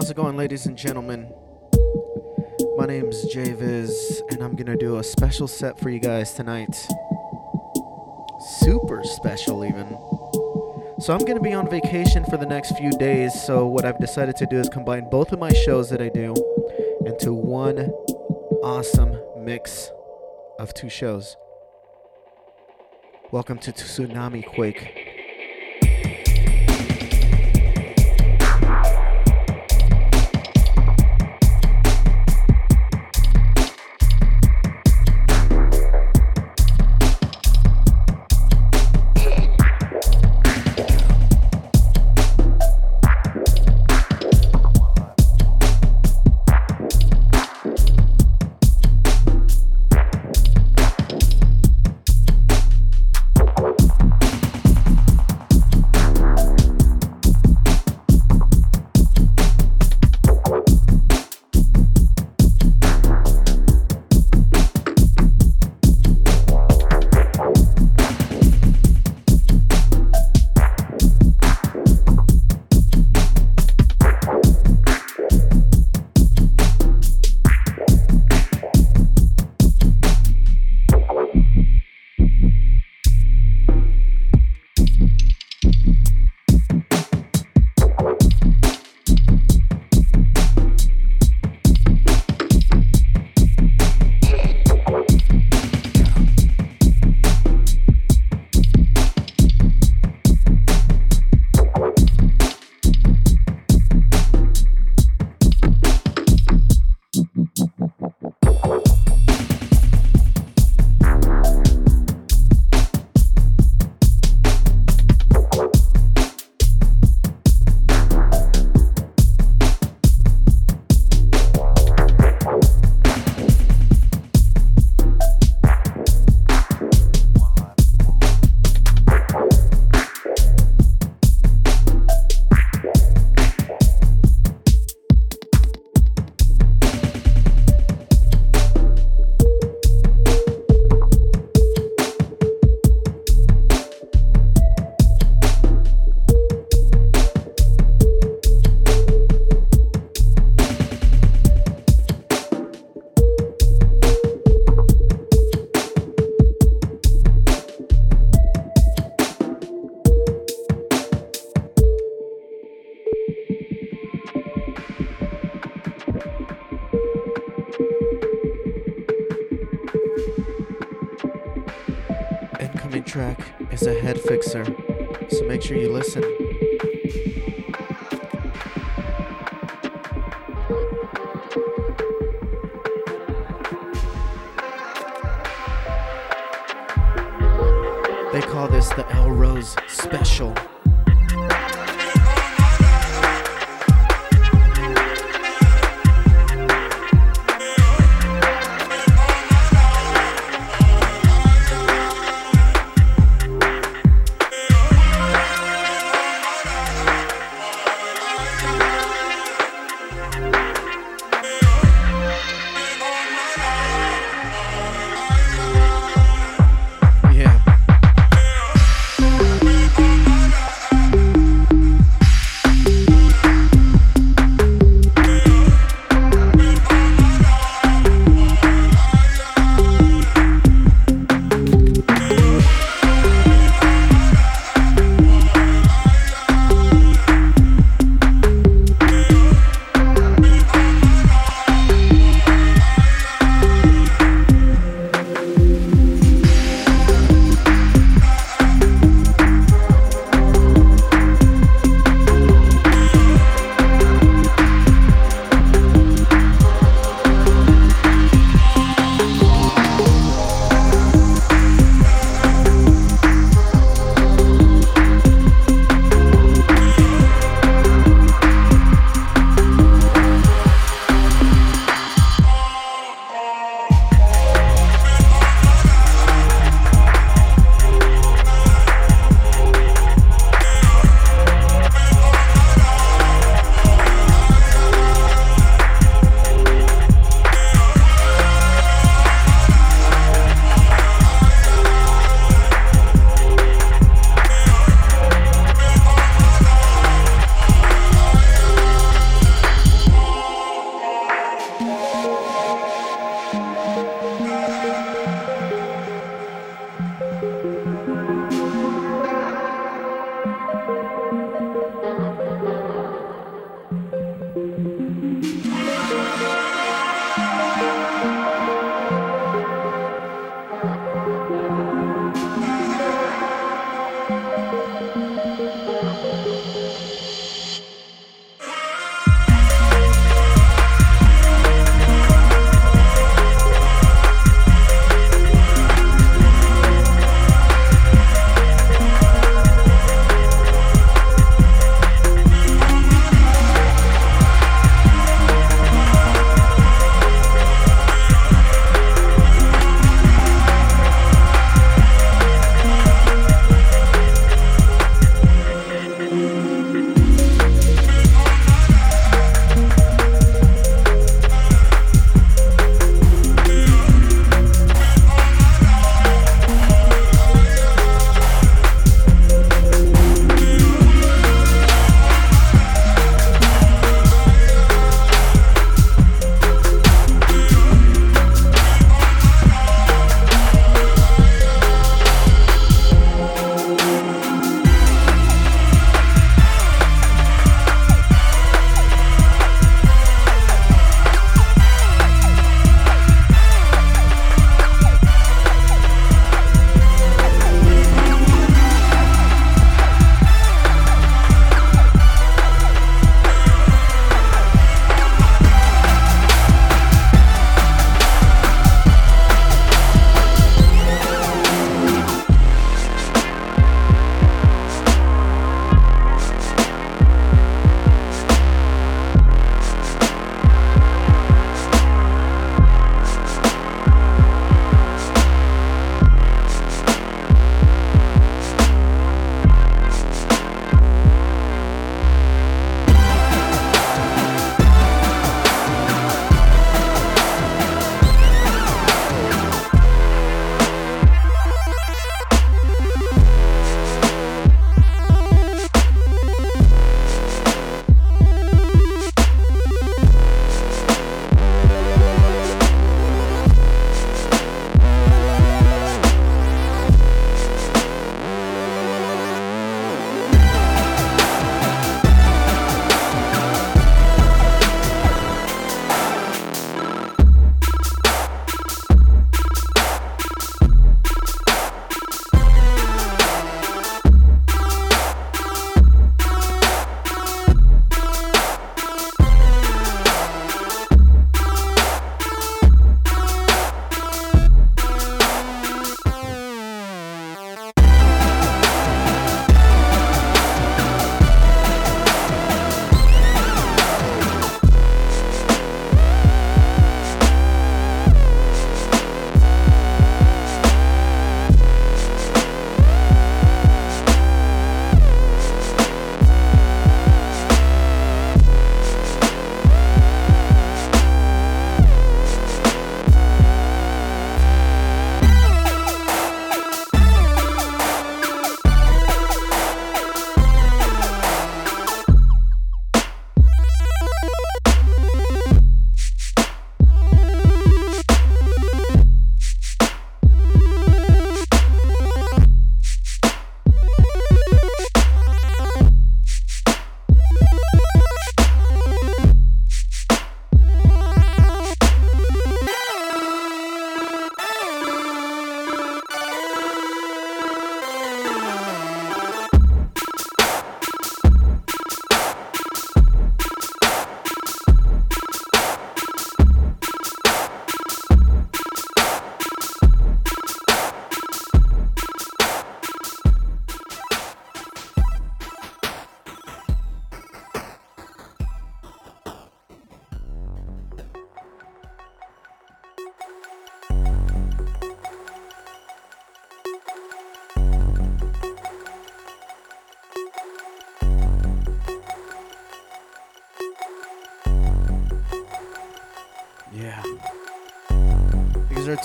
How's it going, ladies and gentlemen? My name's JVIZ, and I'm gonna do a special set for you guys tonight. Super special, even. So, I'm gonna be on vacation for the next few days, so what I've decided to do is combine both of my shows that I do into one awesome mix of two shows. Welcome to Tsunami Quake.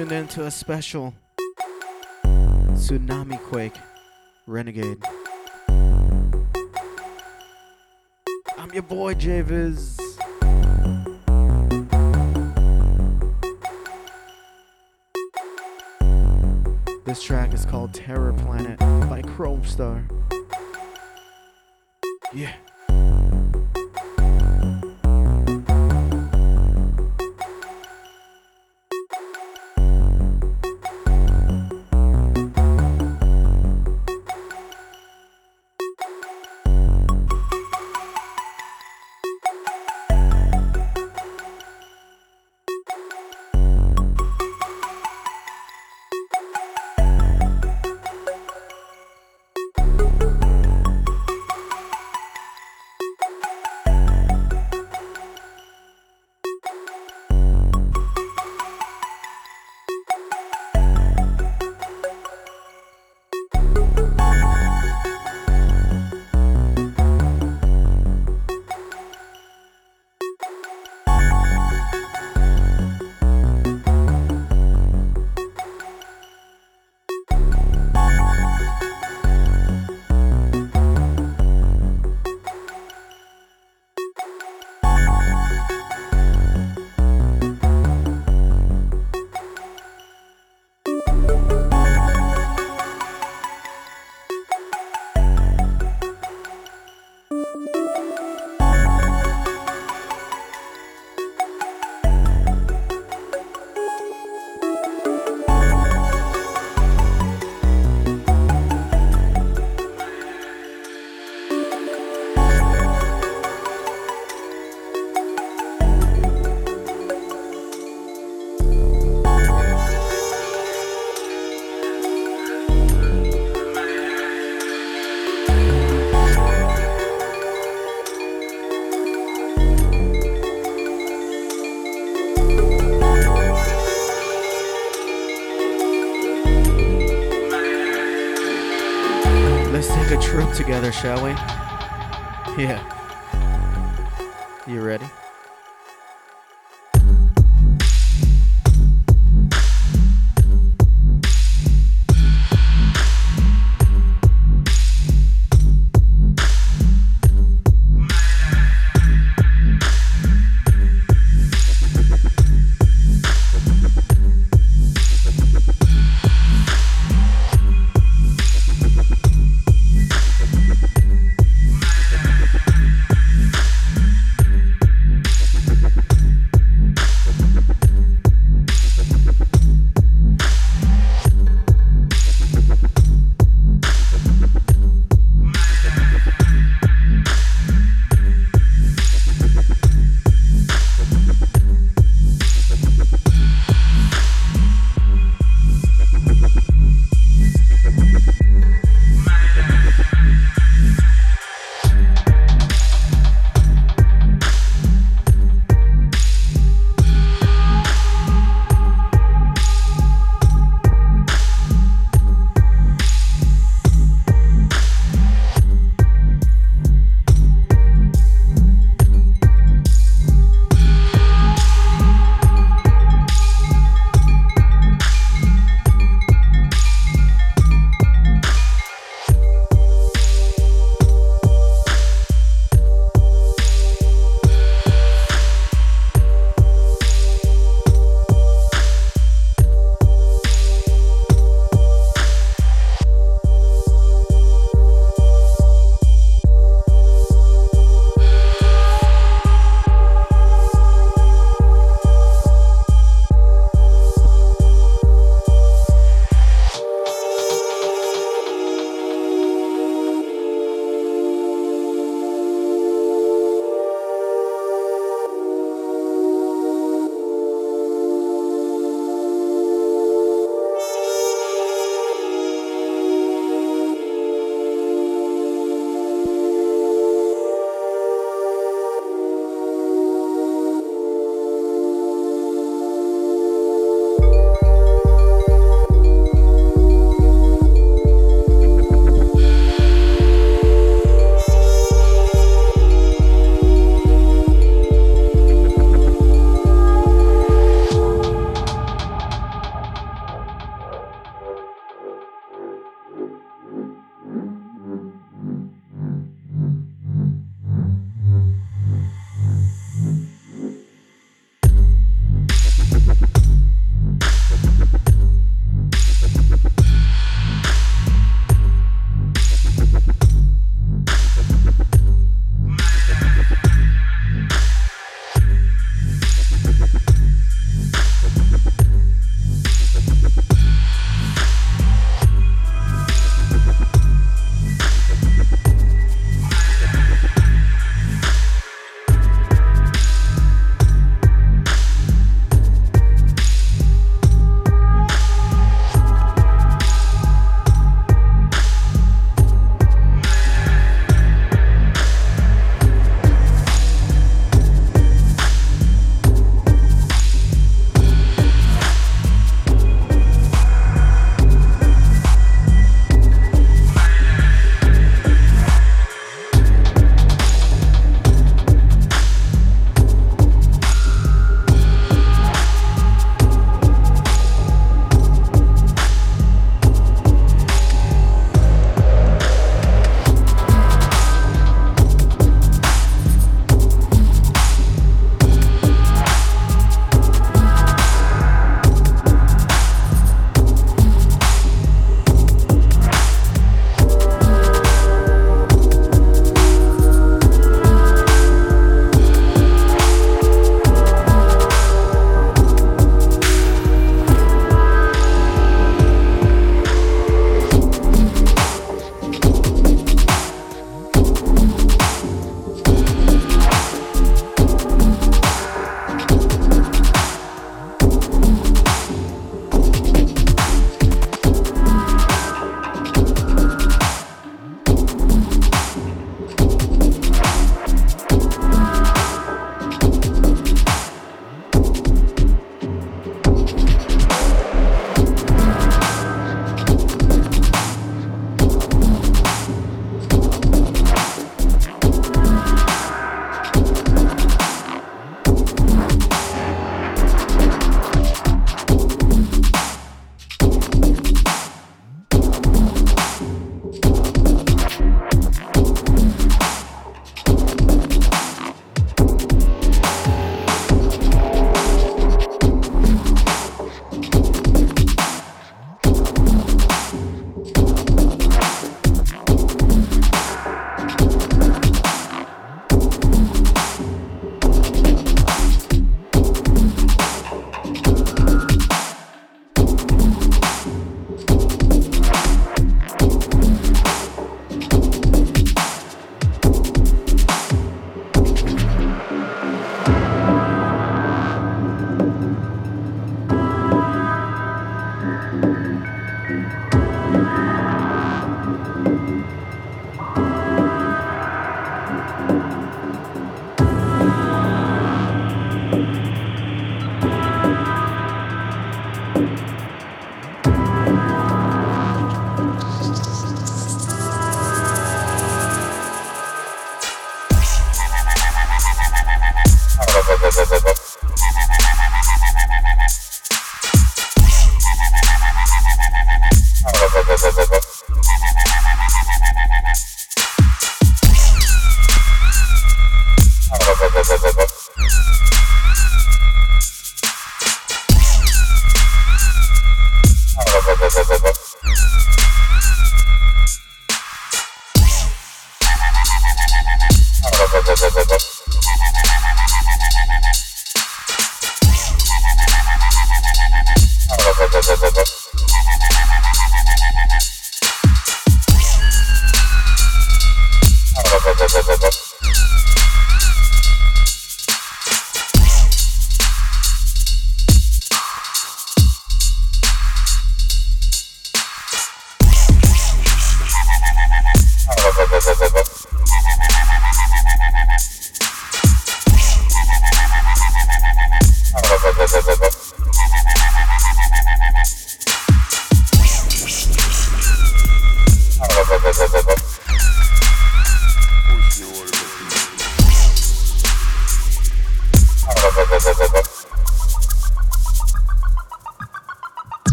Tuned in to a special Tsunami Quake Renegade. I'm your boy JVIZ. This track is called Terror Planet by Kromestar. Yeah. Together, shall we? Yeah. You ready?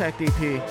Contact EP.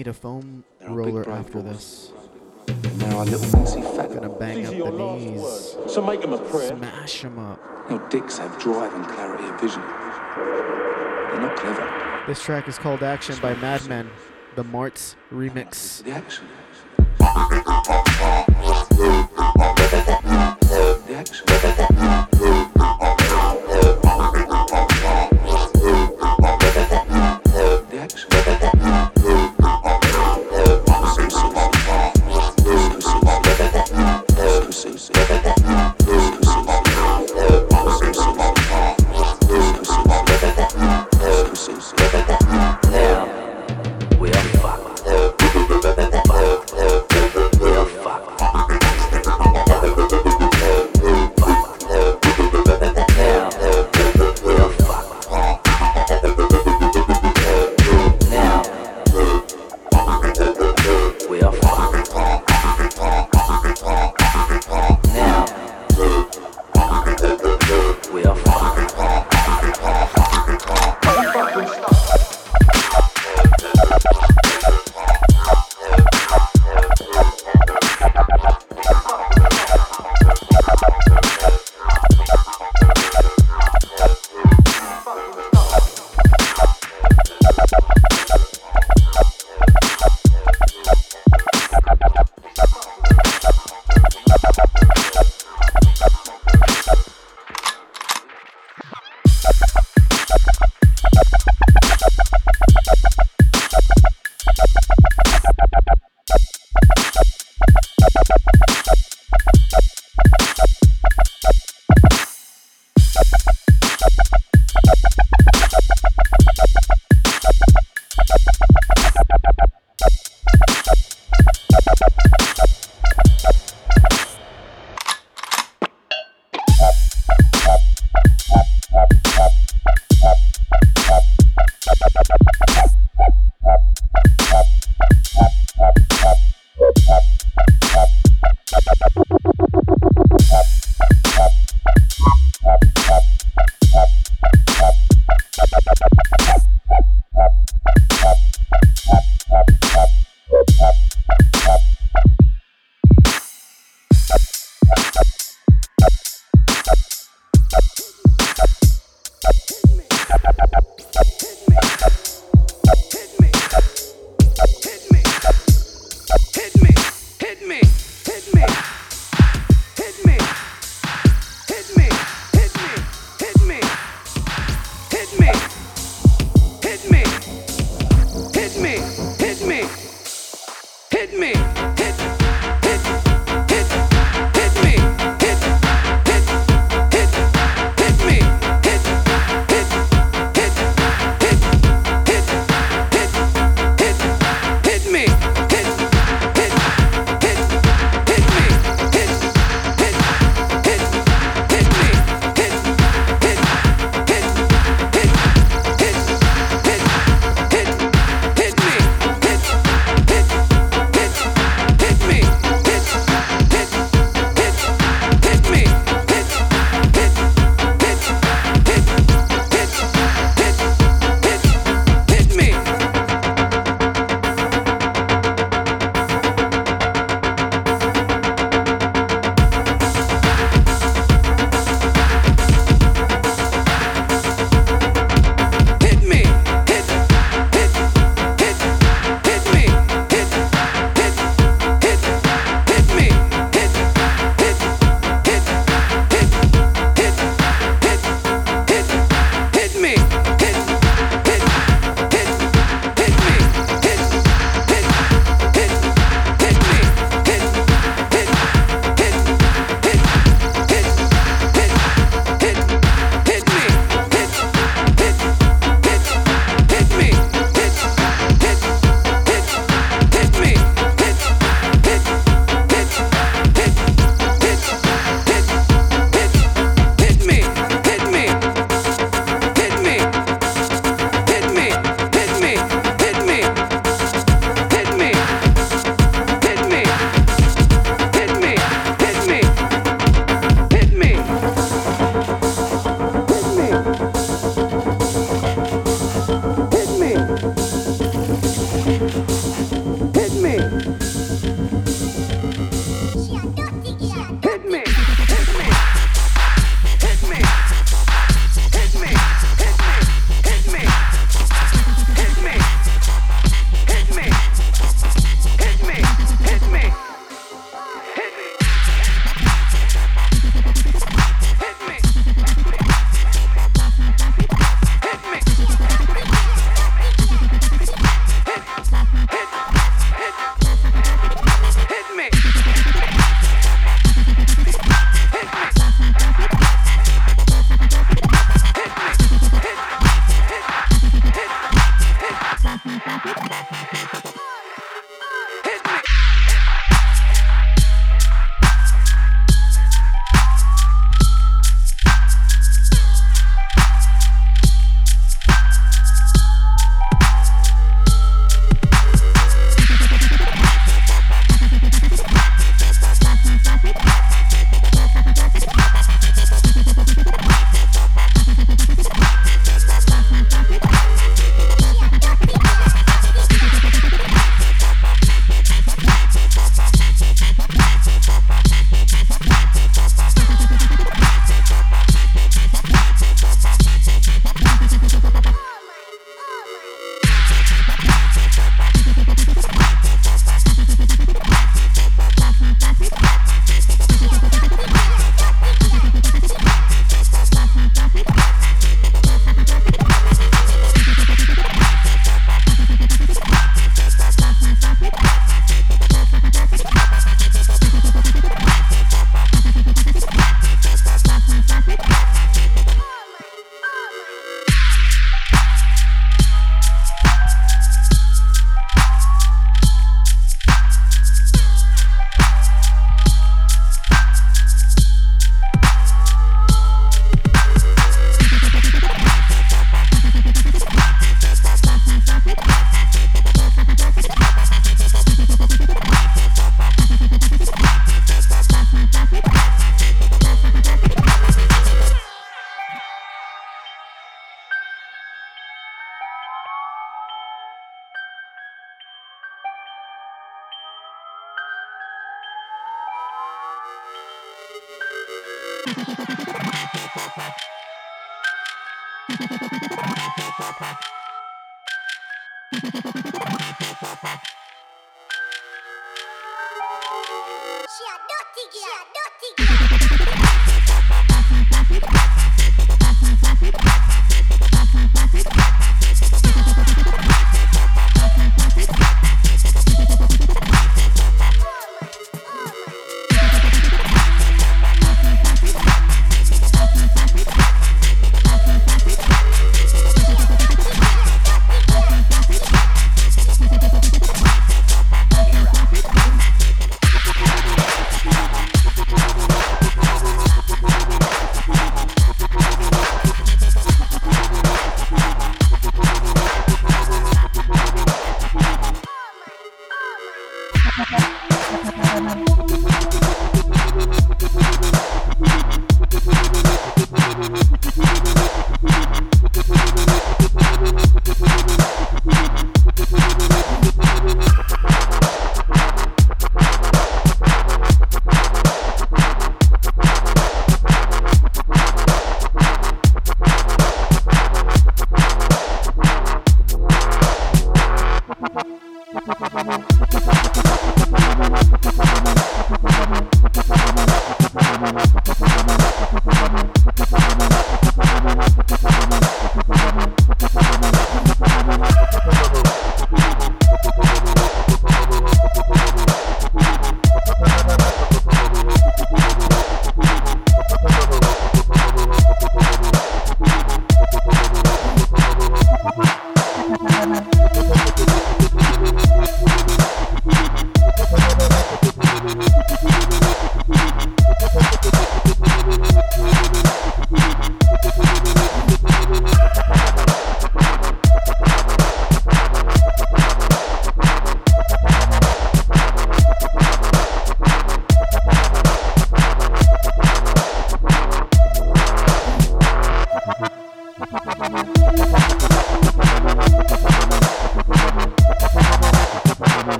Need a foam roller after this. Now our little mincy fat. Gonna bang up the knees. So make them a prayer. Smash them up. Your dicks have drive and clarity of vision. They're not clever. This track is called Action by Madmen, the Marts remix. The action. The action.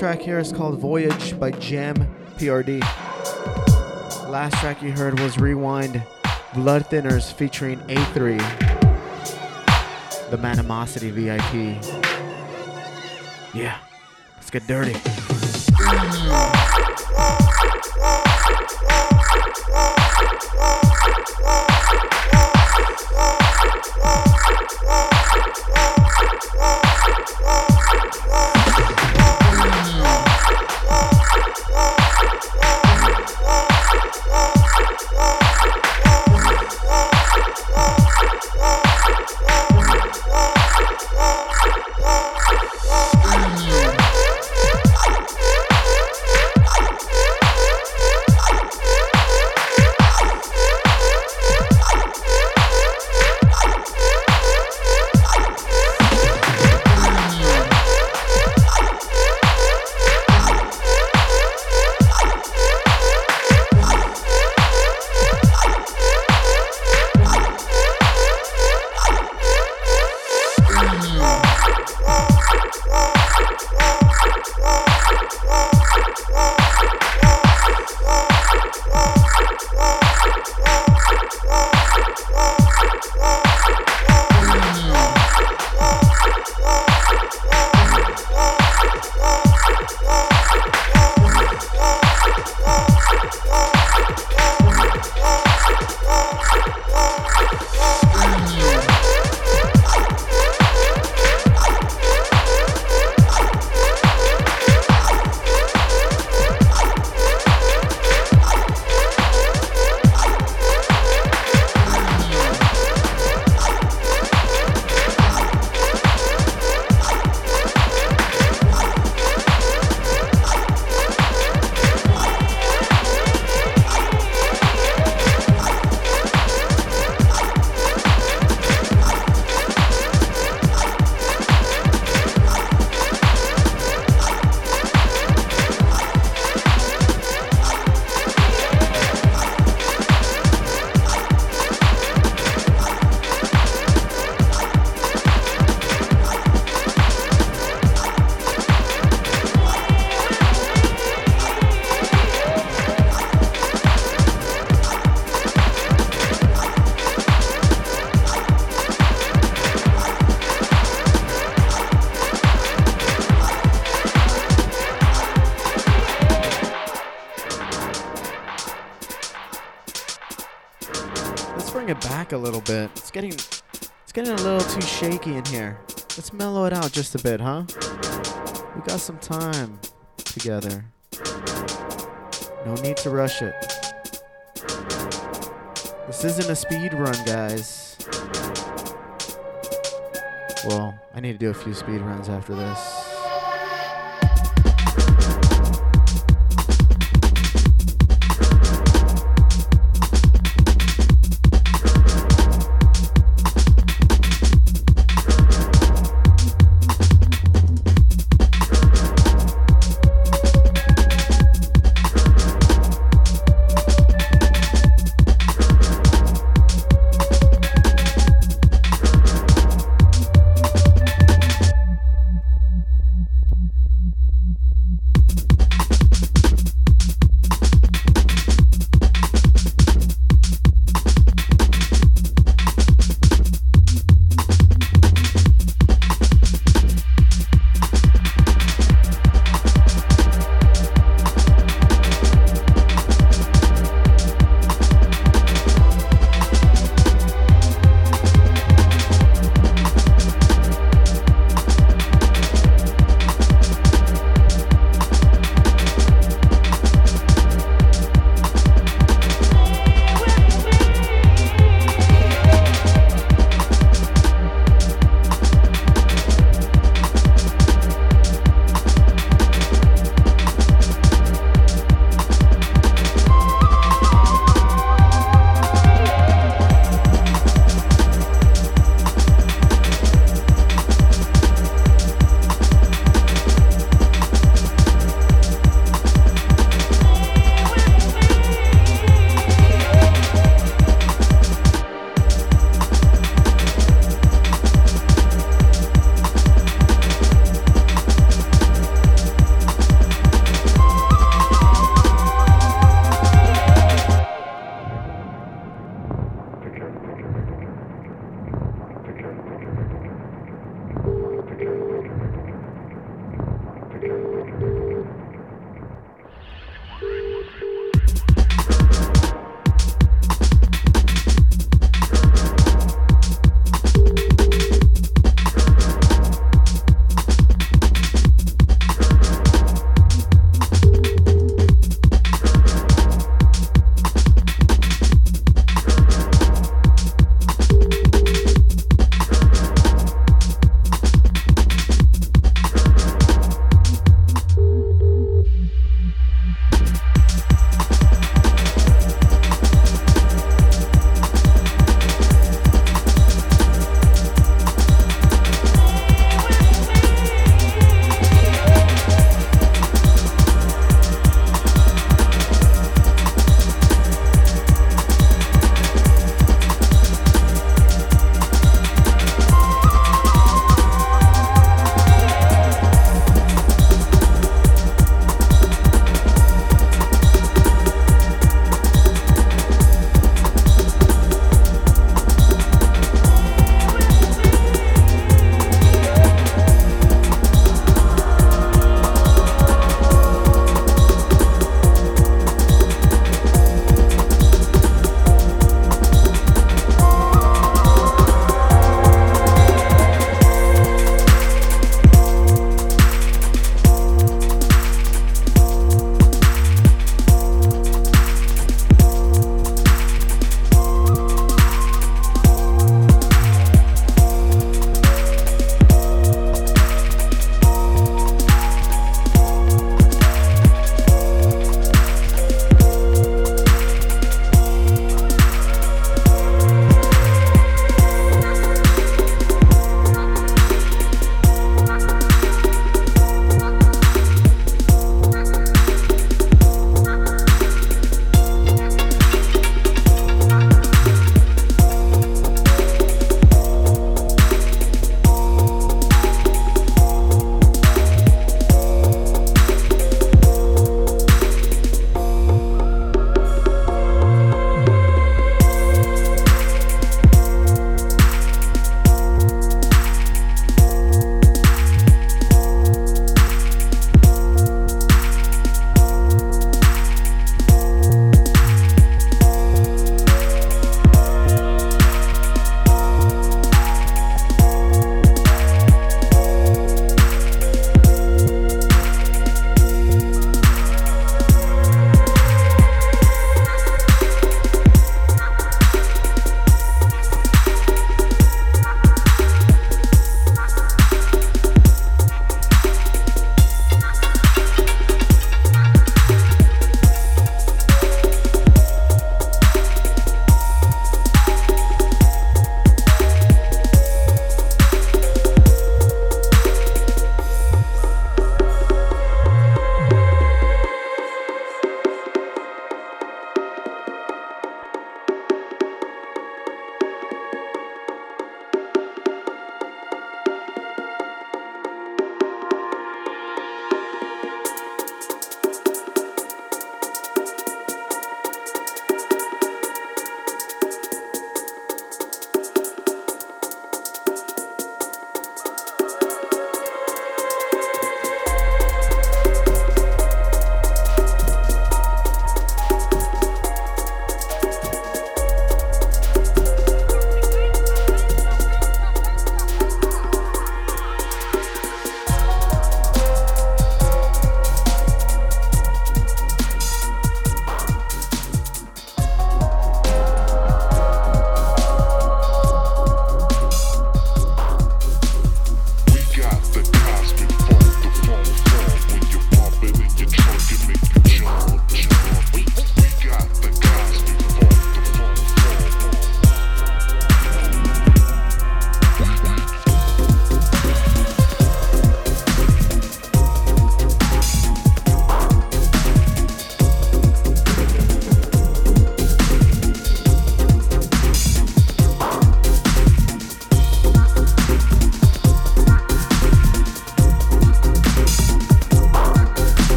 Track here is called Voyage by Jam PRD. Last track you heard was Rewind Blood Thinners featuring A3, the Manimosity VIP. Yeah, let's get dirty. A little bit. It's getting it's getting a little too shaky in here. Let's mellow it out just a bit, huh? We got some time together. No need to rush it. This isn't a speed run, guys. Well, I need to do a few speed runs after this.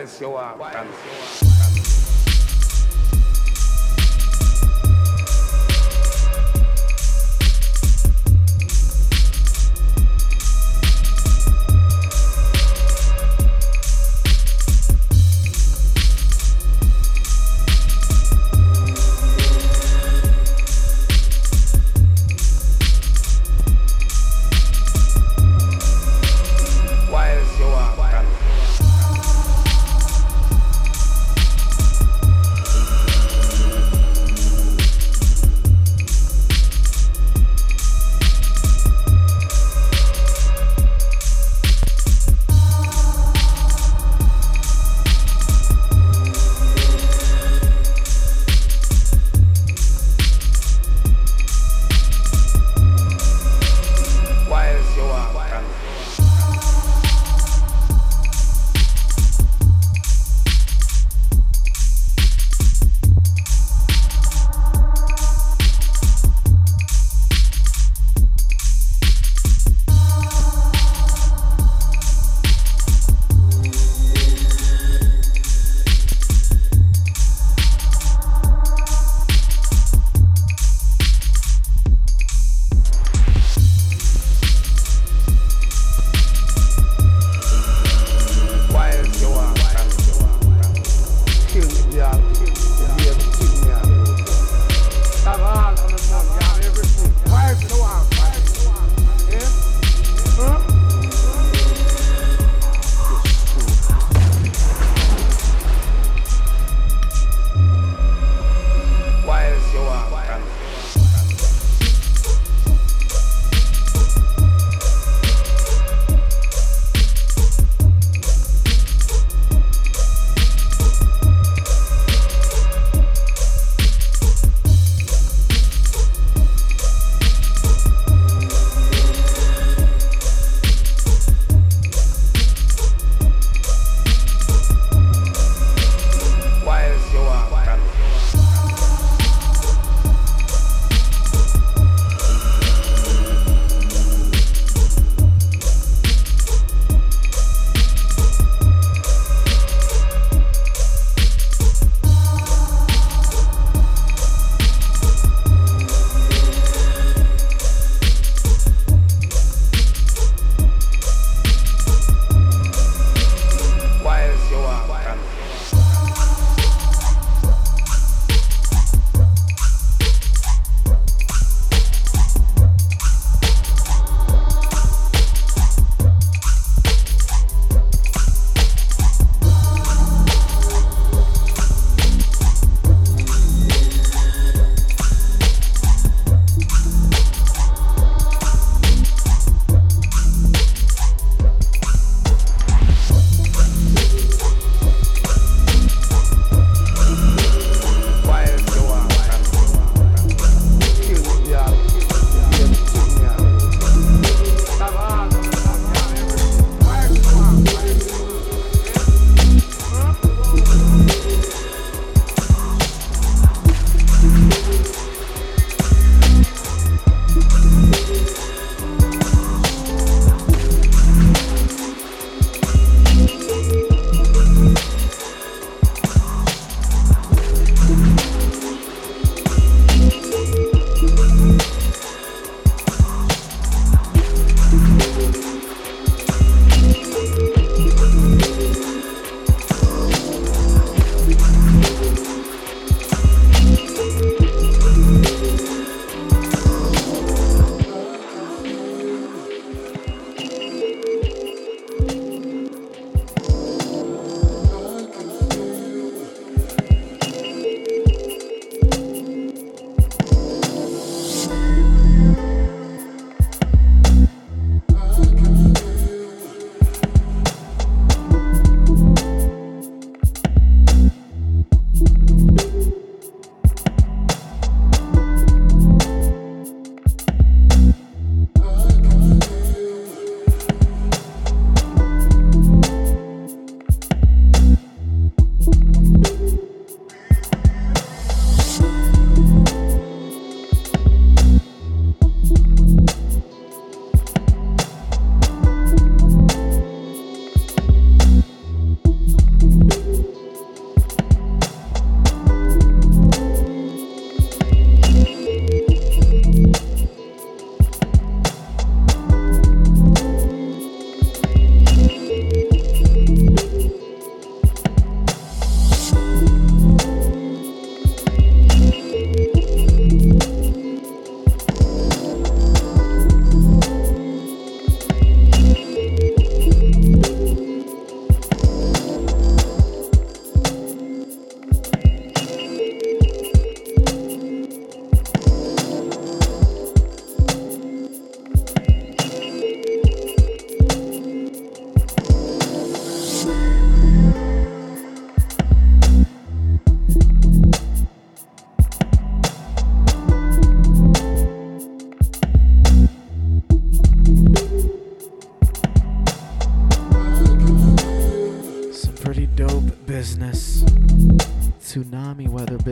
Whilst you are. Whilst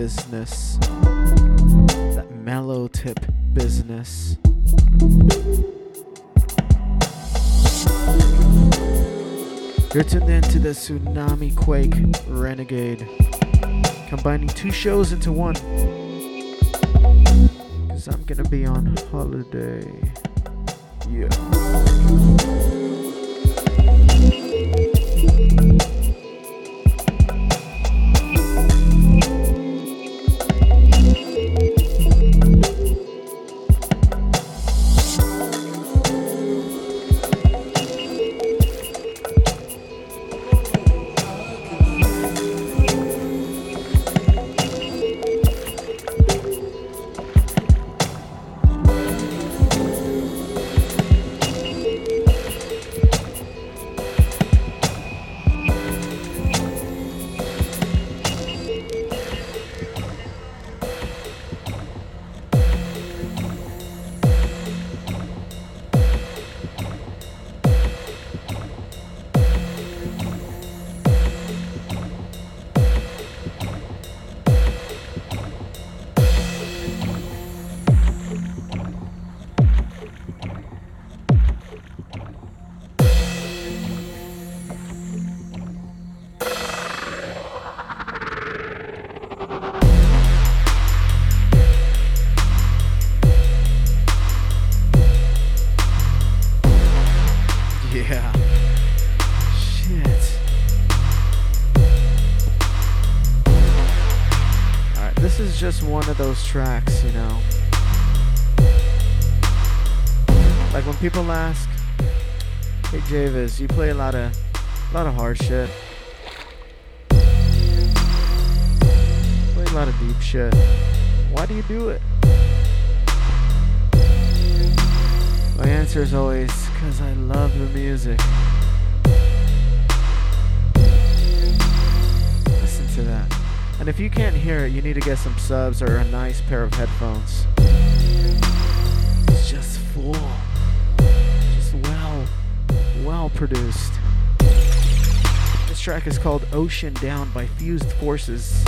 business. That mellow tip business. You're tuned in to the Tsunami Quake Renegade, combining two shows into one. Cause I'm gonna be on holiday. Yeah. One of those tracks, you know. Like when people ask, Hey JVIZ, you play a lot of a lot of hard shit. Play a lot of deep shit. Why do you do it? My answer is always because I love the music. Listen to that. And if you can't hear it, you need to get some subs or a nice pair of headphones. It's just full. Just well, well produced. This track is called Ocean Down by Fused Forces.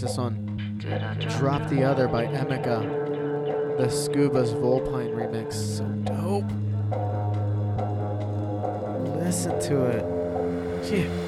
This on Drop the Other by Emika, the Scuba's Volpine remix. So dope. Listen to it. Yeah.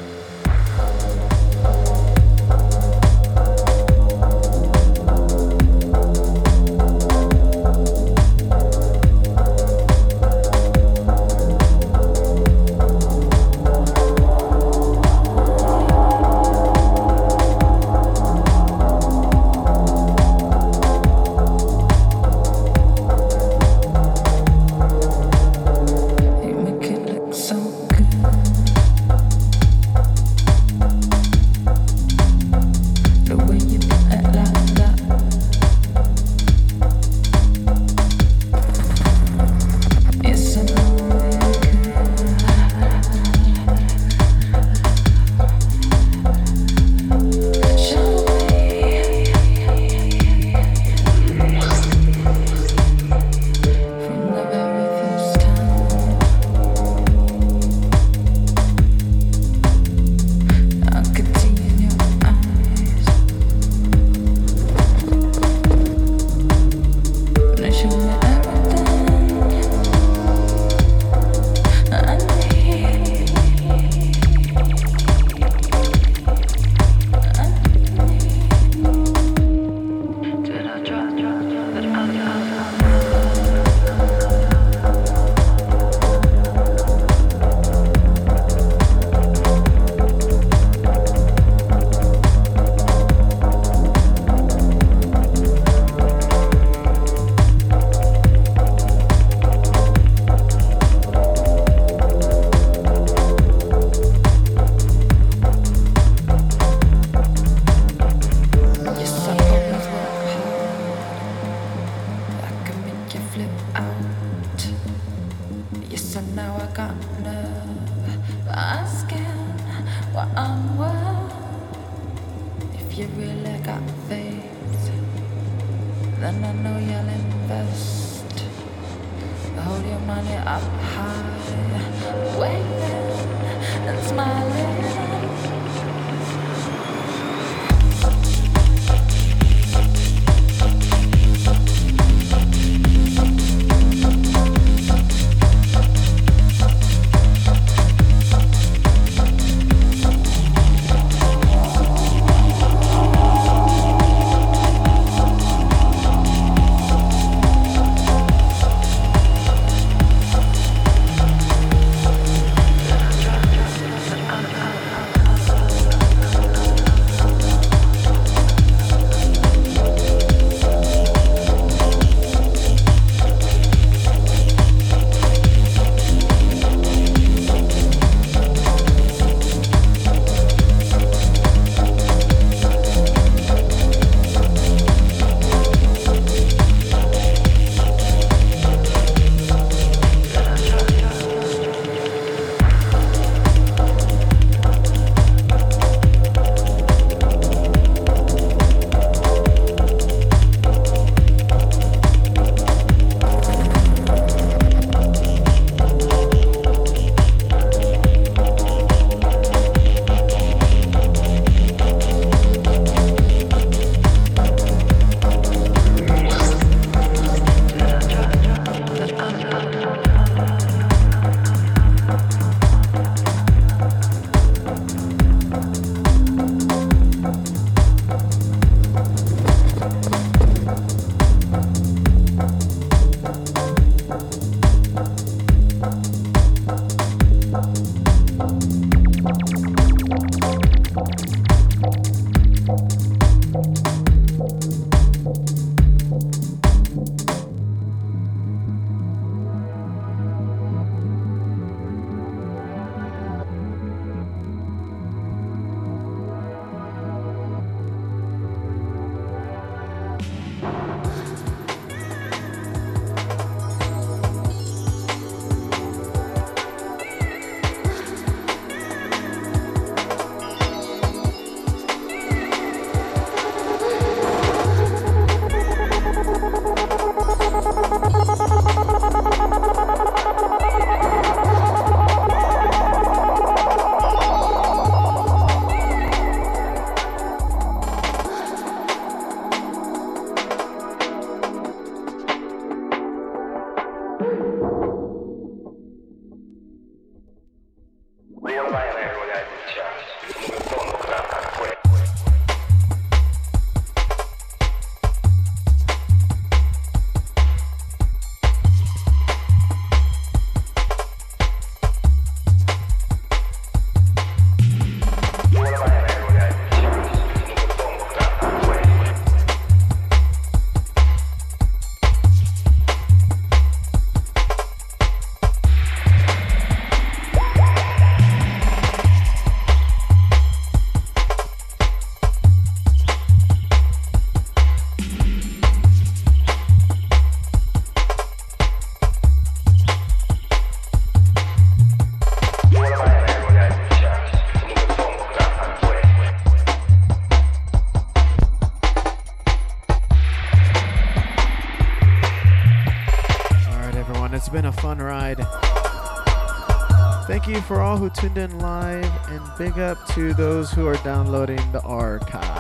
You for all who tuned in live, and big up to those who are downloading the archive.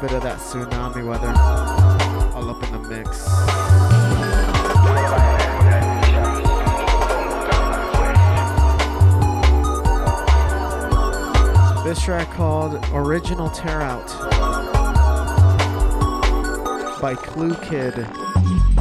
Bit of that tsunami weather, all up in the mix. This track called Original Tear Out by Cluekid.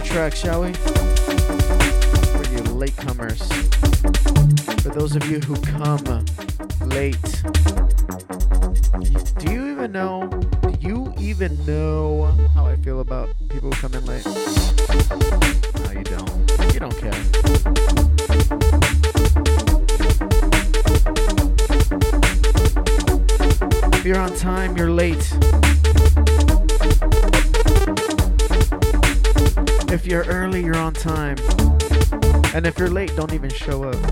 More tracks, shall we? Don't even show up.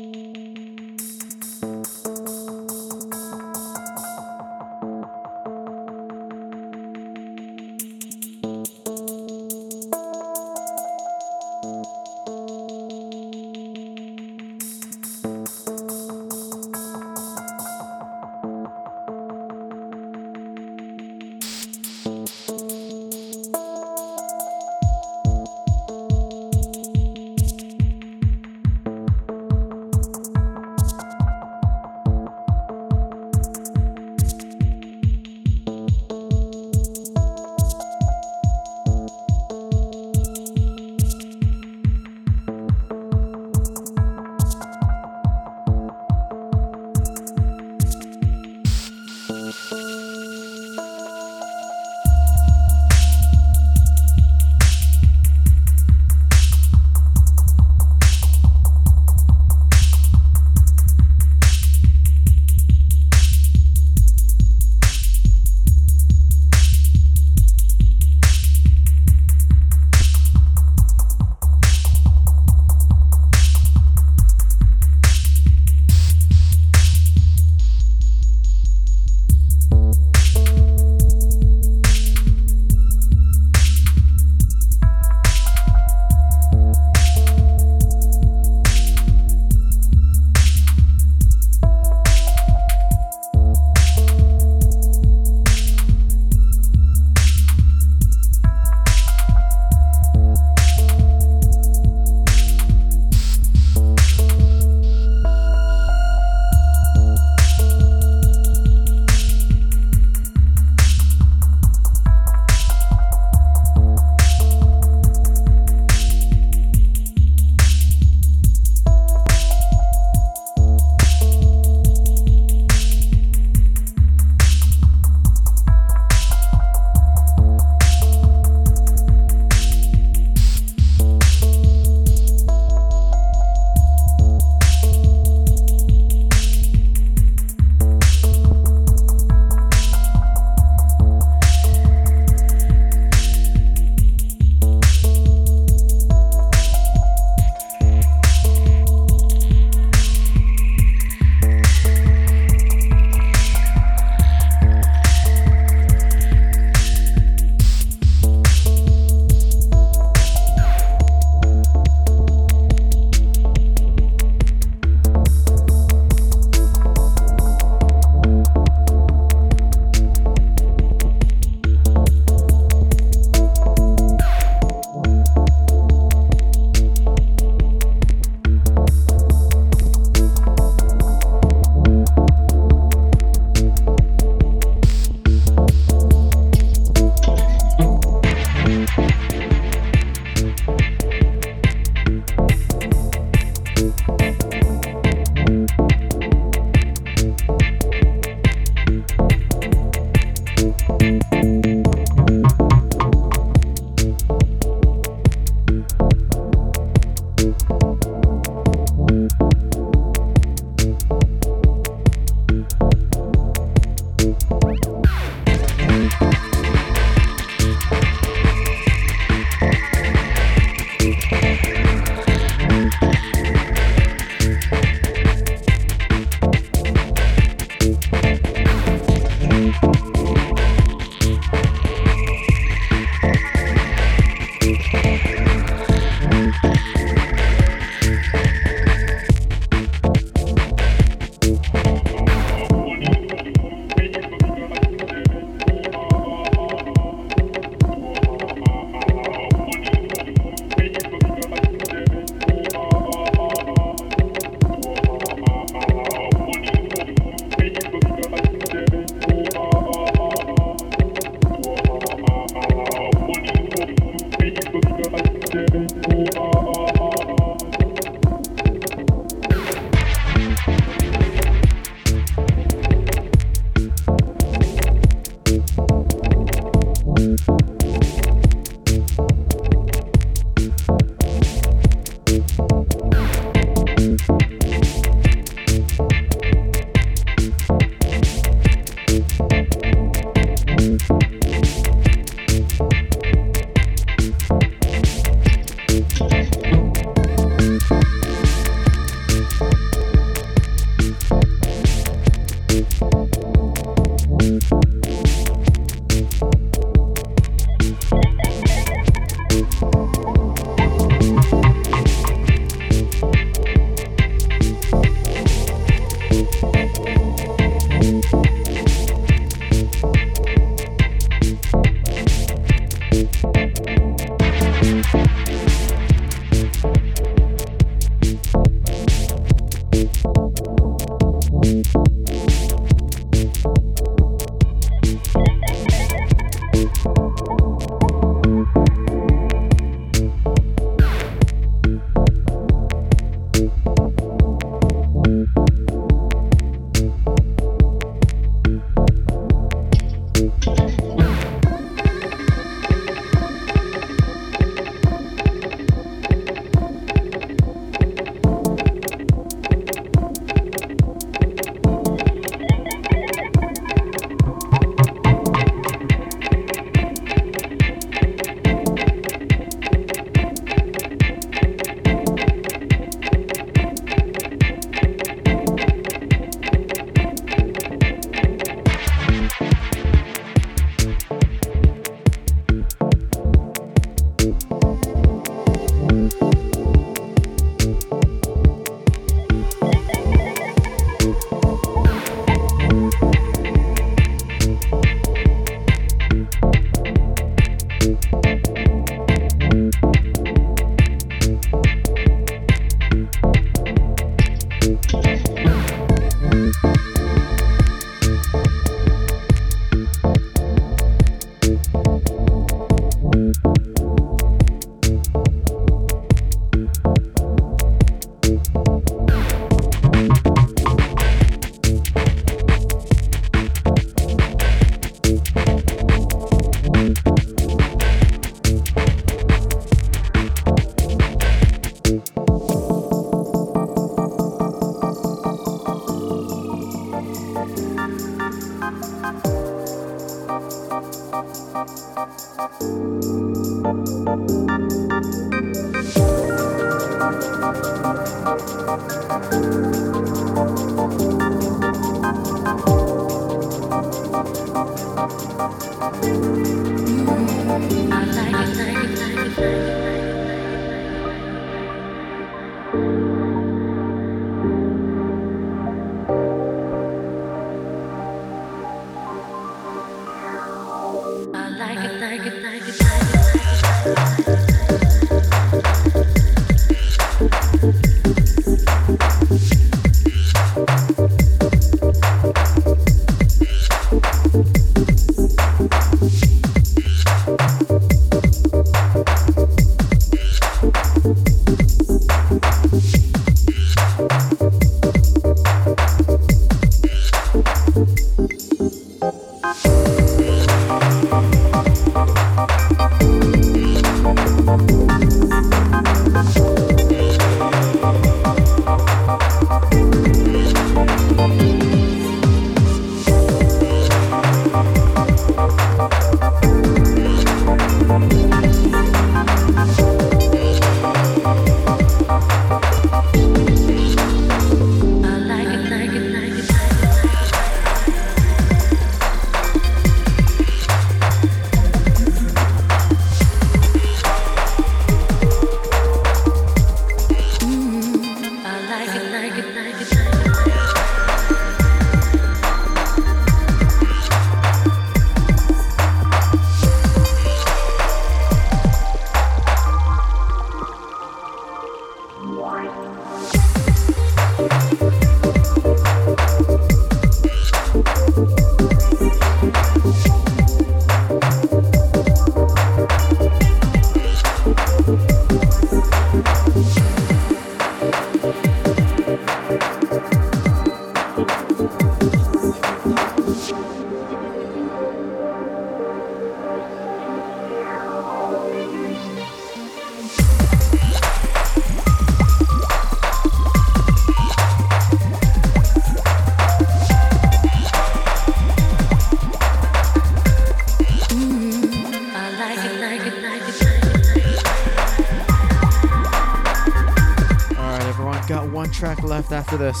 After this.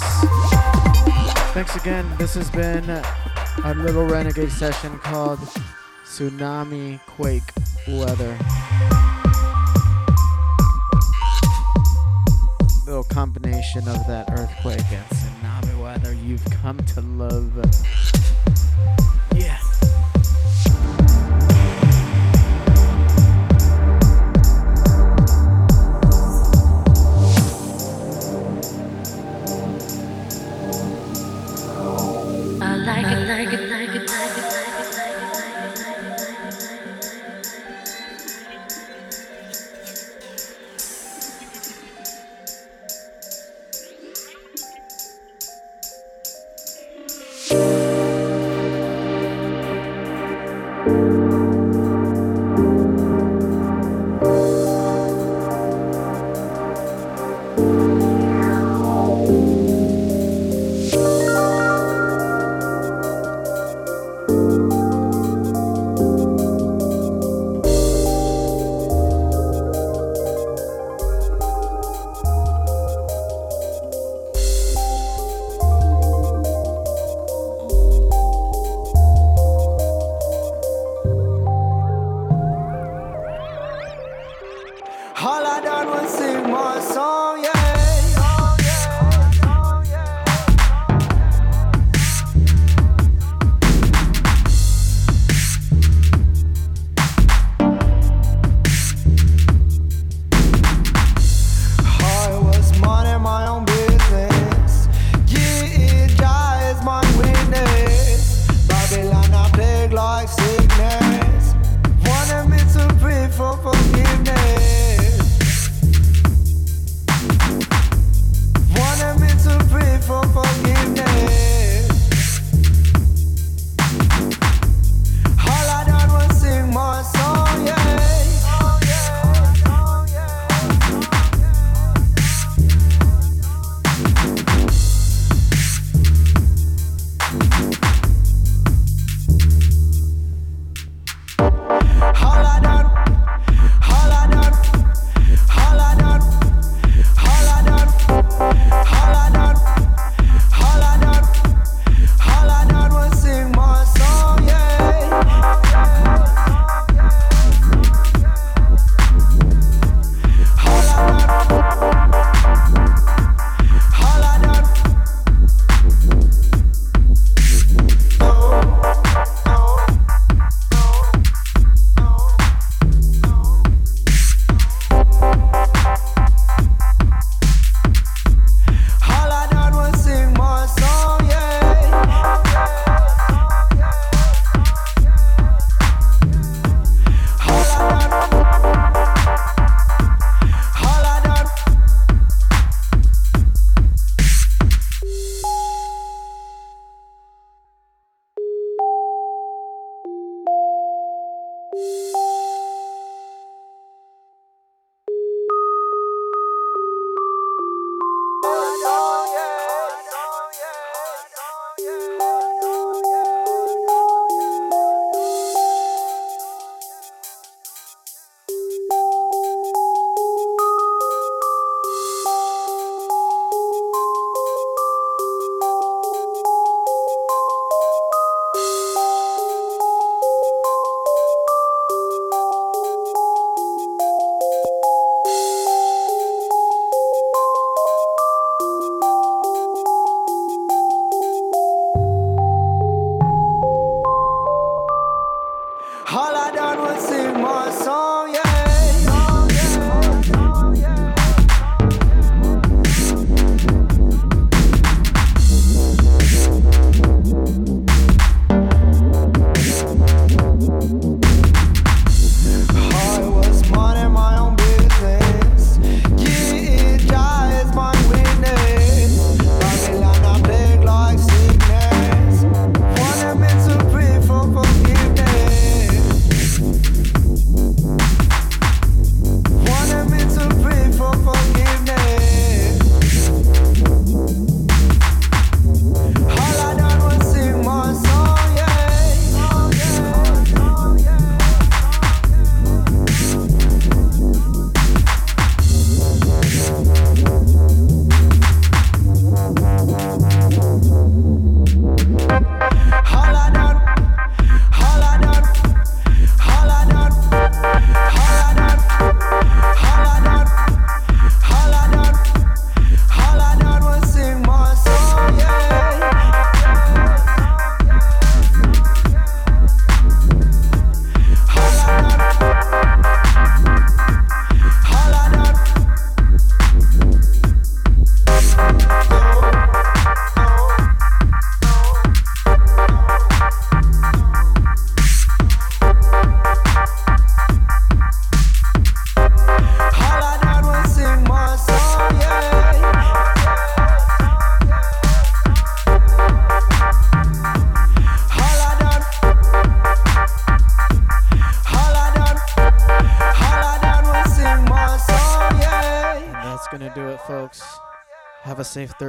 Thanks again. This has been a little renegade session called Tsunami Quake Weather. Little combination of that earthquake and tsunami weather you've come to love.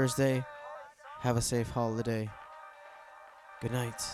Thursday. Have a safe holiday. Good night.